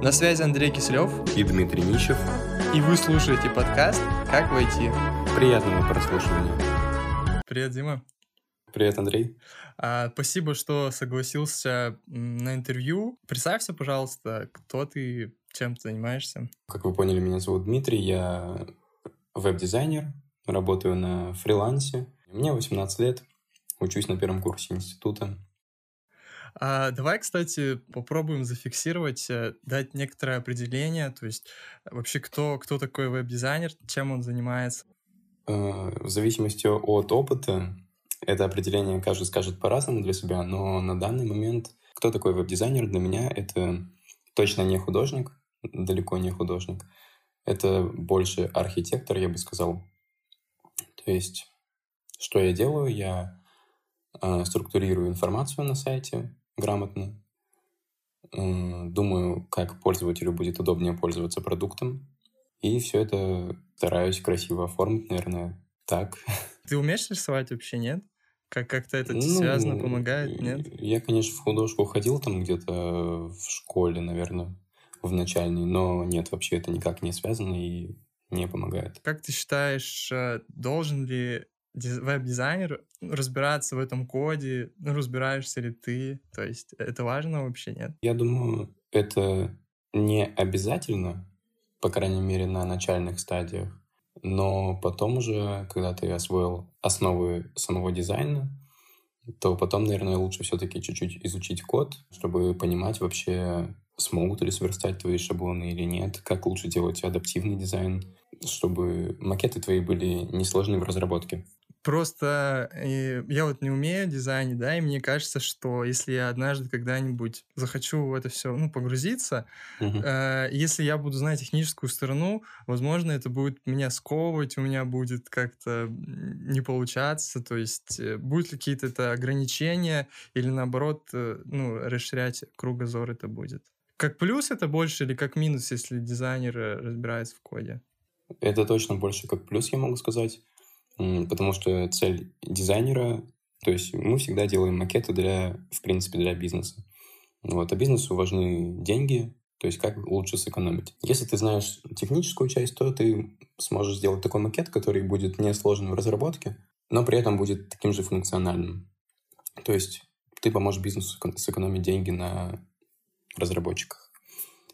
На связи Андрей Киселев и Дмитрий Нищев. И вы слушаете подкаст «Как войти». Приятного прослушивания. Привет, Дима. Привет, Андрей. А, спасибо, что согласился на интервью. Представься, пожалуйста, кто ты, чем ты занимаешься. Как вы поняли, меня зовут Дмитрий, я веб-дизайнер, работаю на фрилансе. Мне 18 лет, учусь на первом курсе института. А, давай, кстати, попробуем зафиксировать, э, дать некоторое определение, то есть э, вообще кто, кто такой веб-дизайнер, чем он занимается? Э, в зависимости от опыта, это определение каждый скажет по-разному для себя, но на данный момент кто такой веб-дизайнер для меня это точно не художник, далеко не художник. Это больше архитектор, я бы сказал. То есть, что я делаю? Я э, структурирую информацию на сайте, грамотно. Думаю, как пользователю будет удобнее пользоваться продуктом. И все это стараюсь красиво оформить, наверное, так. Ты умеешь рисовать вообще, нет? Как как-то это ну, связано, помогает, нет? Я, конечно, в художку ходил там где-то в школе, наверное, в начальной, но нет, вообще это никак не связано и не помогает. Как ты считаешь, э, должен ли веб-дизайнер разбираться в этом коде, ну, разбираешься ли ты, то есть это важно вообще, нет? Я думаю, это не обязательно, по крайней мере, на начальных стадиях, но потом уже, когда ты освоил основы самого дизайна, то потом, наверное, лучше все-таки чуть-чуть изучить код, чтобы понимать вообще, смогут ли сверстать твои шаблоны или нет, как лучше делать адаптивный дизайн, чтобы макеты твои были не сложны в разработке. Просто э, я вот не умею дизайнить, да, и мне кажется, что если я однажды когда-нибудь захочу в это все, ну, погрузиться, uh-huh. э, если я буду знать техническую сторону, возможно, это будет меня сковывать, у меня будет как-то не получаться, то есть э, будут ли какие-то это ограничения или наоборот, э, ну, расширять кругозор это будет. Как плюс это больше или как минус, если дизайнер э, разбирается в коде? Это точно больше как плюс, я могу сказать потому что цель дизайнера, то есть мы всегда делаем макеты для, в принципе, для бизнеса. Вот, а бизнесу важны деньги, то есть как лучше сэкономить. Если ты знаешь техническую часть, то ты сможешь сделать такой макет, который будет несложным в разработке, но при этом будет таким же функциональным. То есть ты поможешь бизнесу сэкономить деньги на разработчиках.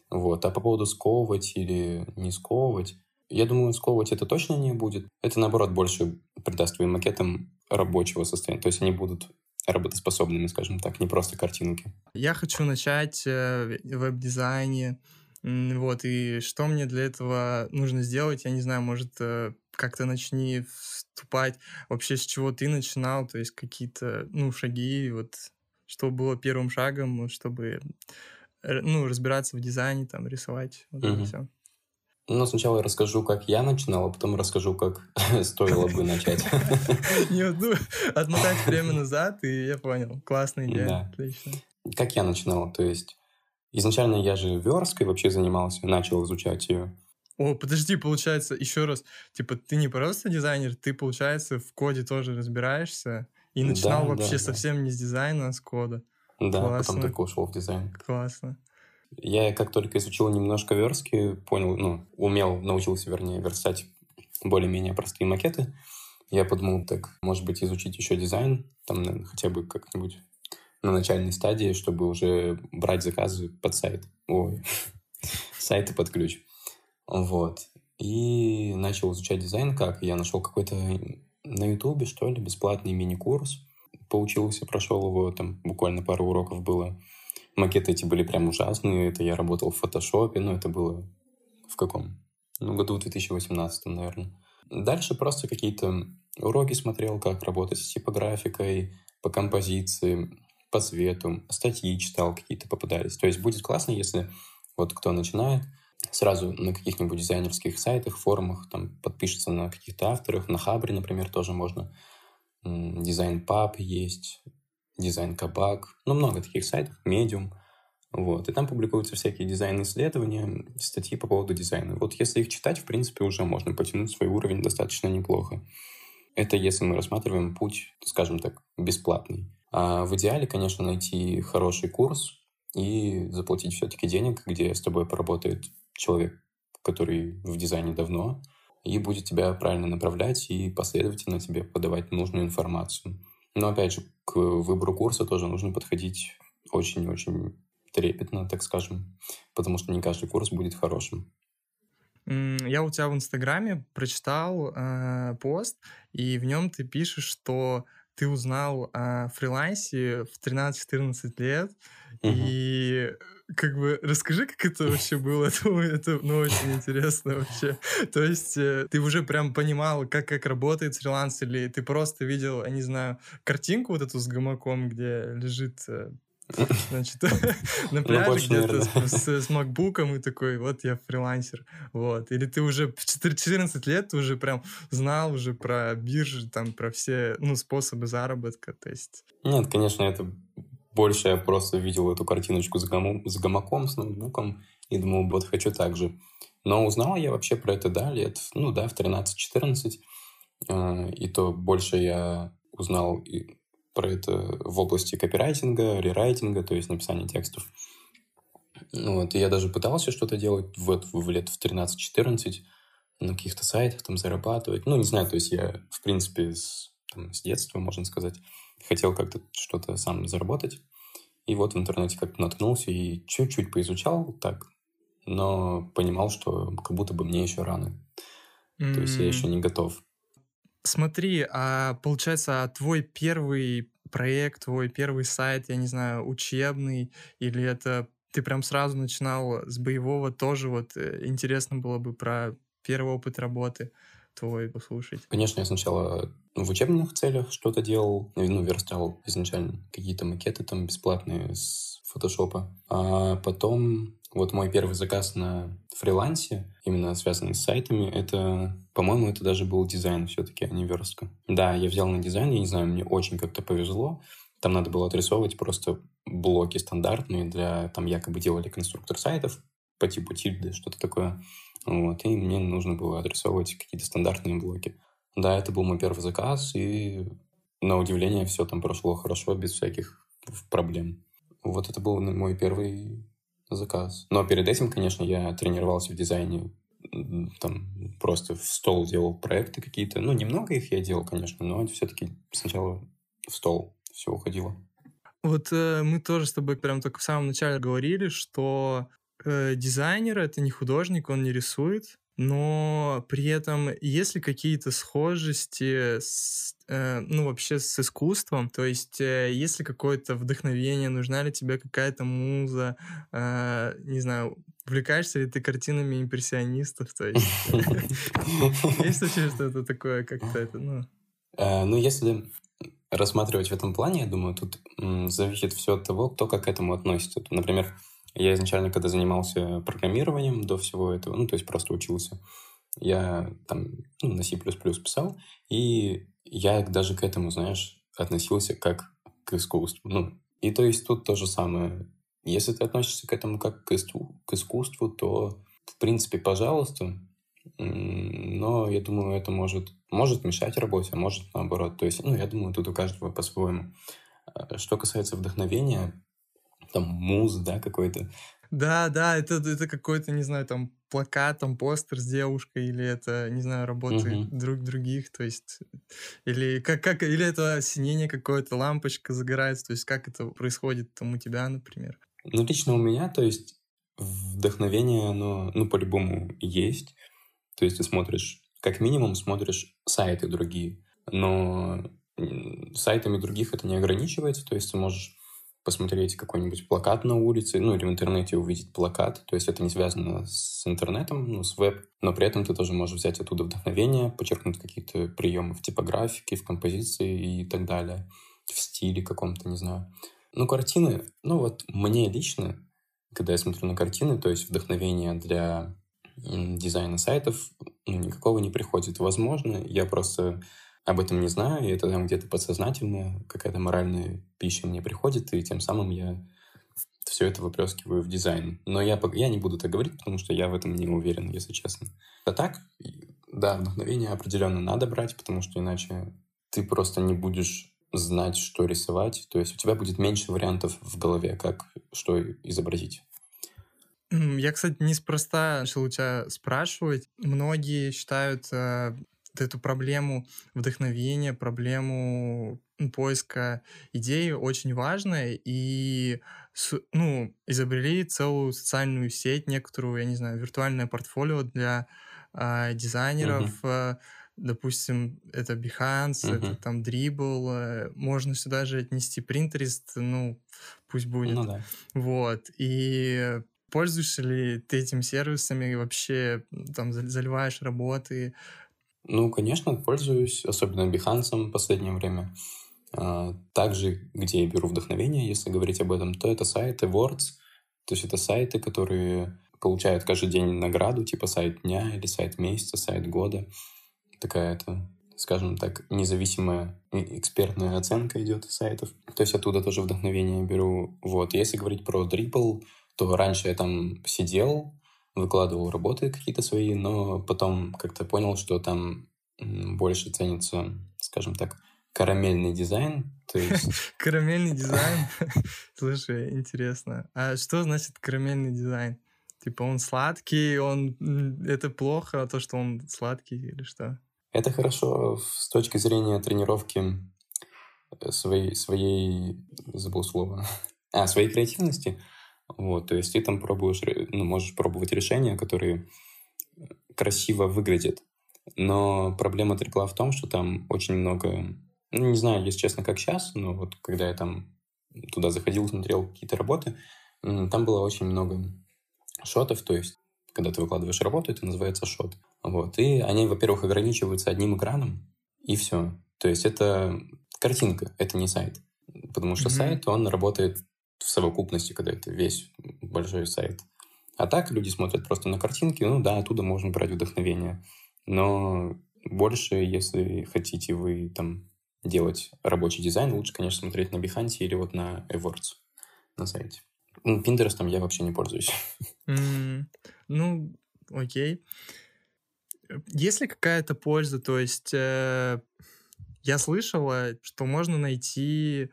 Вот. А по поводу сковывать или не сковывать, я думаю, сковывать это точно не будет. Это, наоборот, больше придаст твоим макетам рабочего состояния. То есть они будут работоспособными, скажем так, не просто картинки. Я хочу начать э, в веб-дизайне. Вот, и что мне для этого нужно сделать? Я не знаю, может, э, как-то начни вступать. Вообще, с чего ты начинал? То есть какие-то, ну, шаги, вот, что было первым шагом, чтобы, ну, разбираться в дизайне, там, рисовать, вот mm-hmm. это все. Ну, сначала я расскажу, как я начинал, а потом расскажу, как стоило бы начать. Ну, отмотать время назад, и я понял. Классная идея. Отлично. Как я начинал? То есть, изначально я же версткой вообще занимался, начал изучать ее. О, подожди, получается, еще раз, типа, ты не просто дизайнер, ты, получается, в коде тоже разбираешься и начинал да, вообще да, совсем да. не с дизайна, а с кода. Да, Классно. потом только ушел в дизайн. Классно. Я как только изучил немножко верстки, понял, ну, умел, научился, вернее, верстать более-менее простые макеты, я подумал, так, может быть, изучить еще дизайн, там, наверное, хотя бы как-нибудь на начальной стадии, чтобы уже брать заказы под сайт. Ой, сайты под ключ. Вот. И начал изучать дизайн, как я нашел какой-то на Ютубе, что ли, бесплатный мини-курс. Поучился, прошел его, там буквально пару уроков было. Макеты эти были прям ужасные. Это я работал в фотошопе, но это было в каком? Ну, году в 2018, наверное. Дальше просто какие-то уроки смотрел, как работать с типографикой, по композиции, по цвету, статьи читал, какие-то попадались. То есть будет классно, если вот кто начинает, сразу на каких-нибудь дизайнерских сайтах, форумах, там подпишется на каких-то авторах, на Хабре, например, тоже можно. Дизайн пап есть, дизайн кабак, ну, много таких сайтов, медиум. Вот. И там публикуются всякие дизайн-исследования, статьи по поводу дизайна. Вот если их читать, в принципе, уже можно потянуть свой уровень достаточно неплохо. Это если мы рассматриваем путь, скажем так, бесплатный. А в идеале, конечно, найти хороший курс, и заплатить все-таки денег, где с тобой поработает человек, который в дизайне давно, и будет тебя правильно направлять и последовательно тебе подавать нужную информацию. Но опять же, к выбору курса тоже нужно подходить очень-очень трепетно, так скажем, потому что не каждый курс будет хорошим. Я у тебя в Инстаграме прочитал э, пост, и в нем ты пишешь, что ты узнал о фрилансе в 13-14 лет, угу. и как бы расскажи, как это вообще было. Это, это ну, очень интересно вообще. То есть э, ты уже прям понимал, как, как работает фриланс, или ты просто видел, я не знаю, картинку вот эту с гамаком, где лежит э, Значит, на пляже где-то с, с макбуком и такой, вот я фрилансер. Вот. Или ты уже в 14 лет ты уже прям знал уже про биржи, там, про все, ну, способы заработка, то есть... Нет, конечно, это больше я просто видел эту картиночку с, гаму, с гамаком, с ноутбуком и думал, вот хочу так же. Но узнал я вообще про это, да, лет, ну да, в 13-14. Э, и то больше я узнал про это в области копирайтинга, рерайтинга, то есть написания текстов. Вот, и я даже пытался что-то делать в, в лет в 13-14 на каких-то сайтах там зарабатывать. Ну, не знаю, то есть я, в принципе, с, там, с детства, можно сказать, хотел как-то что-то сам заработать. И вот в интернете как-то наткнулся и чуть-чуть поизучал так, но понимал, что как будто бы мне еще рано. Mm-hmm. То есть я еще не готов. Смотри, а получается, а твой первый проект, твой первый сайт, я не знаю, учебный, или это ты прям сразу начинал с боевого тоже вот э, интересно было бы про первый опыт работы твой послушать? Конечно, я сначала в учебных целях что-то делал, ну, верстал изначально какие-то макеты там бесплатные с фотошопа. А потом вот мой первый заказ на фрилансе, именно связанный с сайтами, это, по-моему, это даже был дизайн все-таки, а не верстка. Да, я взял на дизайн, я не знаю, мне очень как-то повезло. Там надо было отрисовывать просто блоки стандартные для, там якобы делали конструктор сайтов по типу тильды, что-то такое. Вот, и мне нужно было адресовывать какие-то стандартные блоки. Да, это был мой первый заказ, и на удивление все там прошло хорошо, без всяких проблем. Вот это был мой первый заказ. Но перед этим, конечно, я тренировался в дизайне, там просто в стол делал проекты какие-то. Ну, немного их я делал, конечно, но все-таки сначала в стол все уходило. Вот э, мы тоже с тобой прям только в самом начале говорили, что э, дизайнер это не художник, он не рисует, но при этом есть ли какие-то схожести с, э, ну, вообще с искусством? То есть э, есть какое-то вдохновение, нужна ли тебе какая-то муза, э, не знаю, увлекаешься ли ты картинами импрессионистов? То есть есть вообще что-то такое, как-то это, ну... Э, ну, если рассматривать в этом плане, я думаю, тут зависит все от того, кто как к этому относится. Например, я изначально, когда занимался программированием до всего этого, ну, то есть просто учился, я там ну, на C++ писал, и я даже к этому, знаешь, относился как к искусству. Ну, и то есть тут то же самое. Если ты относишься к этому как к искусству, к искусству то, в принципе, пожалуйста, но я думаю, это может, может мешать работе, а может наоборот. То есть, ну, я думаю, тут у каждого по-своему. А, что касается вдохновения, там муз, да, какой-то. Да, да, это, это какой-то, не знаю, там плакат, там постер с девушкой, или это, не знаю, работы угу. друг других, то есть, или как, как, или это осенение какое-то, лампочка загорается, то есть как это происходит там у тебя, например? Ну, лично у меня, то есть, вдохновение, оно, ну, по-любому есть, то есть ты смотришь, как минимум смотришь сайты другие, но сайтами других это не ограничивается, то есть ты можешь посмотреть какой-нибудь плакат на улице, ну или в интернете увидеть плакат, то есть это не связано с интернетом, ну, с веб, но при этом ты тоже можешь взять оттуда вдохновение, подчеркнуть какие-то приемы в типографике, в композиции и так далее, в стиле каком-то, не знаю. Ну, картины, ну вот мне лично, когда я смотрю на картины, то есть вдохновение для дизайна сайтов ну, никакого не приходит. Возможно, я просто об этом не знаю, и это там где-то подсознательно, какая-то моральная пища мне приходит, и тем самым я все это выплескиваю в дизайн. Но я, я не буду так говорить, потому что я в этом не уверен, если честно. А так, да, вдохновение определенно надо брать, потому что иначе ты просто не будешь знать, что рисовать. То есть у тебя будет меньше вариантов в голове, как что изобразить. Я, кстати, неспроста начал у тебя спрашивать. Многие считают э, эту проблему вдохновения, проблему поиска идеи очень важной, и ну, изобрели целую социальную сеть, некоторую, я не знаю, виртуальное портфолио для э, дизайнеров, uh-huh допустим, это Behance, uh-huh. это там Dribble, э, можно сюда же отнести Pinterest, ну, пусть будет. Ну да. Вот, и пользуешься ли ты этими сервисами вообще там заливаешь работы? Ну, конечно, пользуюсь, особенно Behance в последнее время. А, также, где я беру вдохновение, если говорить об этом, то это сайты Words, то есть это сайты, которые получают каждый день награду, типа сайт дня или сайт месяца, сайт года такая это скажем так, независимая экспертная оценка идет сайтов. То есть оттуда тоже вдохновение беру. Вот. Если говорить про Dribble, то раньше я там сидел, выкладывал работы какие-то свои, но потом как-то понял, что там больше ценится, скажем так, карамельный дизайн. То есть... Карамельный дизайн? Слушай, интересно. А что значит карамельный дизайн? Типа он сладкий, он это плохо, а то, что он сладкий или что? Это хорошо с точки зрения тренировки э, своей, своей забыл слово, а, своей креативности. Вот, то есть ты там пробуешь, ну, можешь пробовать решения, которые красиво выглядят. Но проблема трипла в том, что там очень много, ну, не знаю, если честно, как сейчас, но вот когда я там туда заходил, смотрел какие-то работы, там было очень много шотов, то есть когда ты выкладываешь работу, это называется шот. Вот. И они, во-первых, ограничиваются одним экраном, и все. То есть это картинка, это не сайт. Потому что mm-hmm. сайт, он работает в совокупности, когда это весь большой сайт. А так люди смотрят просто на картинки, ну да, оттуда можно брать вдохновение. Но больше, если хотите вы там делать рабочий дизайн, лучше, конечно, смотреть на Behance или вот на AdWords на сайте. Ну, Pinterest я вообще не пользуюсь. Mm, ну, окей. Есть ли какая-то польза? То есть э, я слышала, что можно найти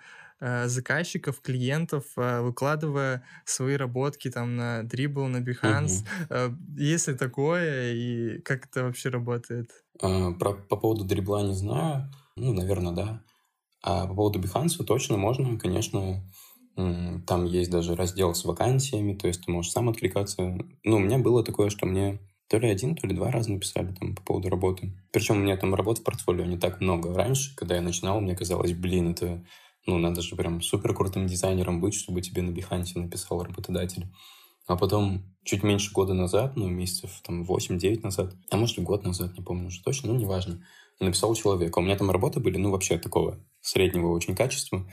заказчиков, клиентов, э, выкладывая свои работки там на Dribble, на Behance. Угу. Э, есть ли такое и как это вообще работает? А, про, по поводу дрибла не знаю. Ну, наверное, да. А по поводу Behance точно можно, конечно. Там есть даже раздел с вакансиями, то есть ты можешь сам откликаться. Ну, у меня было такое, что мне то ли один, то ли два раза написали там по поводу работы. Причем у меня там работ в портфолио не так много. Раньше, когда я начинал, мне казалось, блин, это, ну, надо же прям супер крутым дизайнером быть, чтобы тебе на Биханте написал работодатель. А потом, чуть меньше года назад, ну, месяцев там 8-9 назад, а может год назад, не помню уже точно, ну, неважно, написал человек. У меня там работы были, ну, вообще такого среднего очень качества.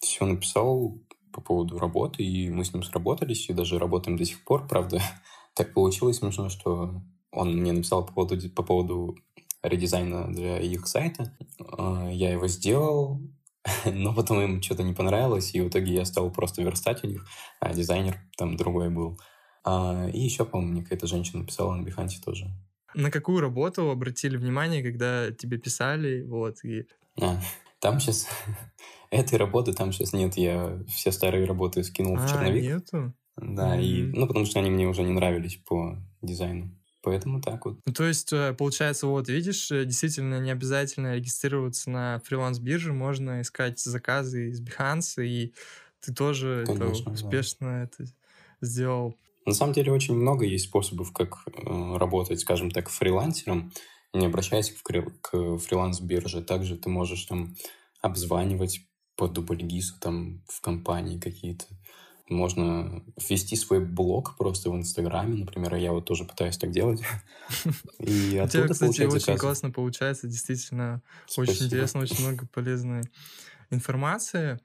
Все написал по поводу работы, и мы с ним сработались, и даже работаем до сих пор, правда, так получилось смешно, что он мне написал по поводу, по поводу редизайна для их сайта. А, я его сделал, но потом им что-то не понравилось, и в итоге я стал просто верстать у них, а дизайнер там другой был. А, и еще, по-моему, мне какая-то женщина написала на Биханте тоже. На какую работу обратили внимание, когда тебе писали, вот, и... А, там сейчас... Этой работы там сейчас нет, я все старые работы скинул а, в черновик. нету? Да, mm-hmm. и, ну, потому что они мне уже не нравились по дизайну. Поэтому так вот. Ну, то есть, э, получается, вот видишь, э, действительно не обязательно регистрироваться на фриланс-бирже, можно искать заказы из Behance, и ты тоже Конечно, это, успешно да. это сделал. На самом деле очень много есть способов, как э, работать, скажем так, фрилансером, не обращаясь к, фри- к фриланс-бирже. Также ты можешь там обзванивать по дубльгису там в компании какие-то можно ввести свой блог просто в Инстаграме, например, я вот тоже пытаюсь так делать. И оттуда У тебя, кстати, очень классно получается, действительно, очень интересно, очень много полезной информации.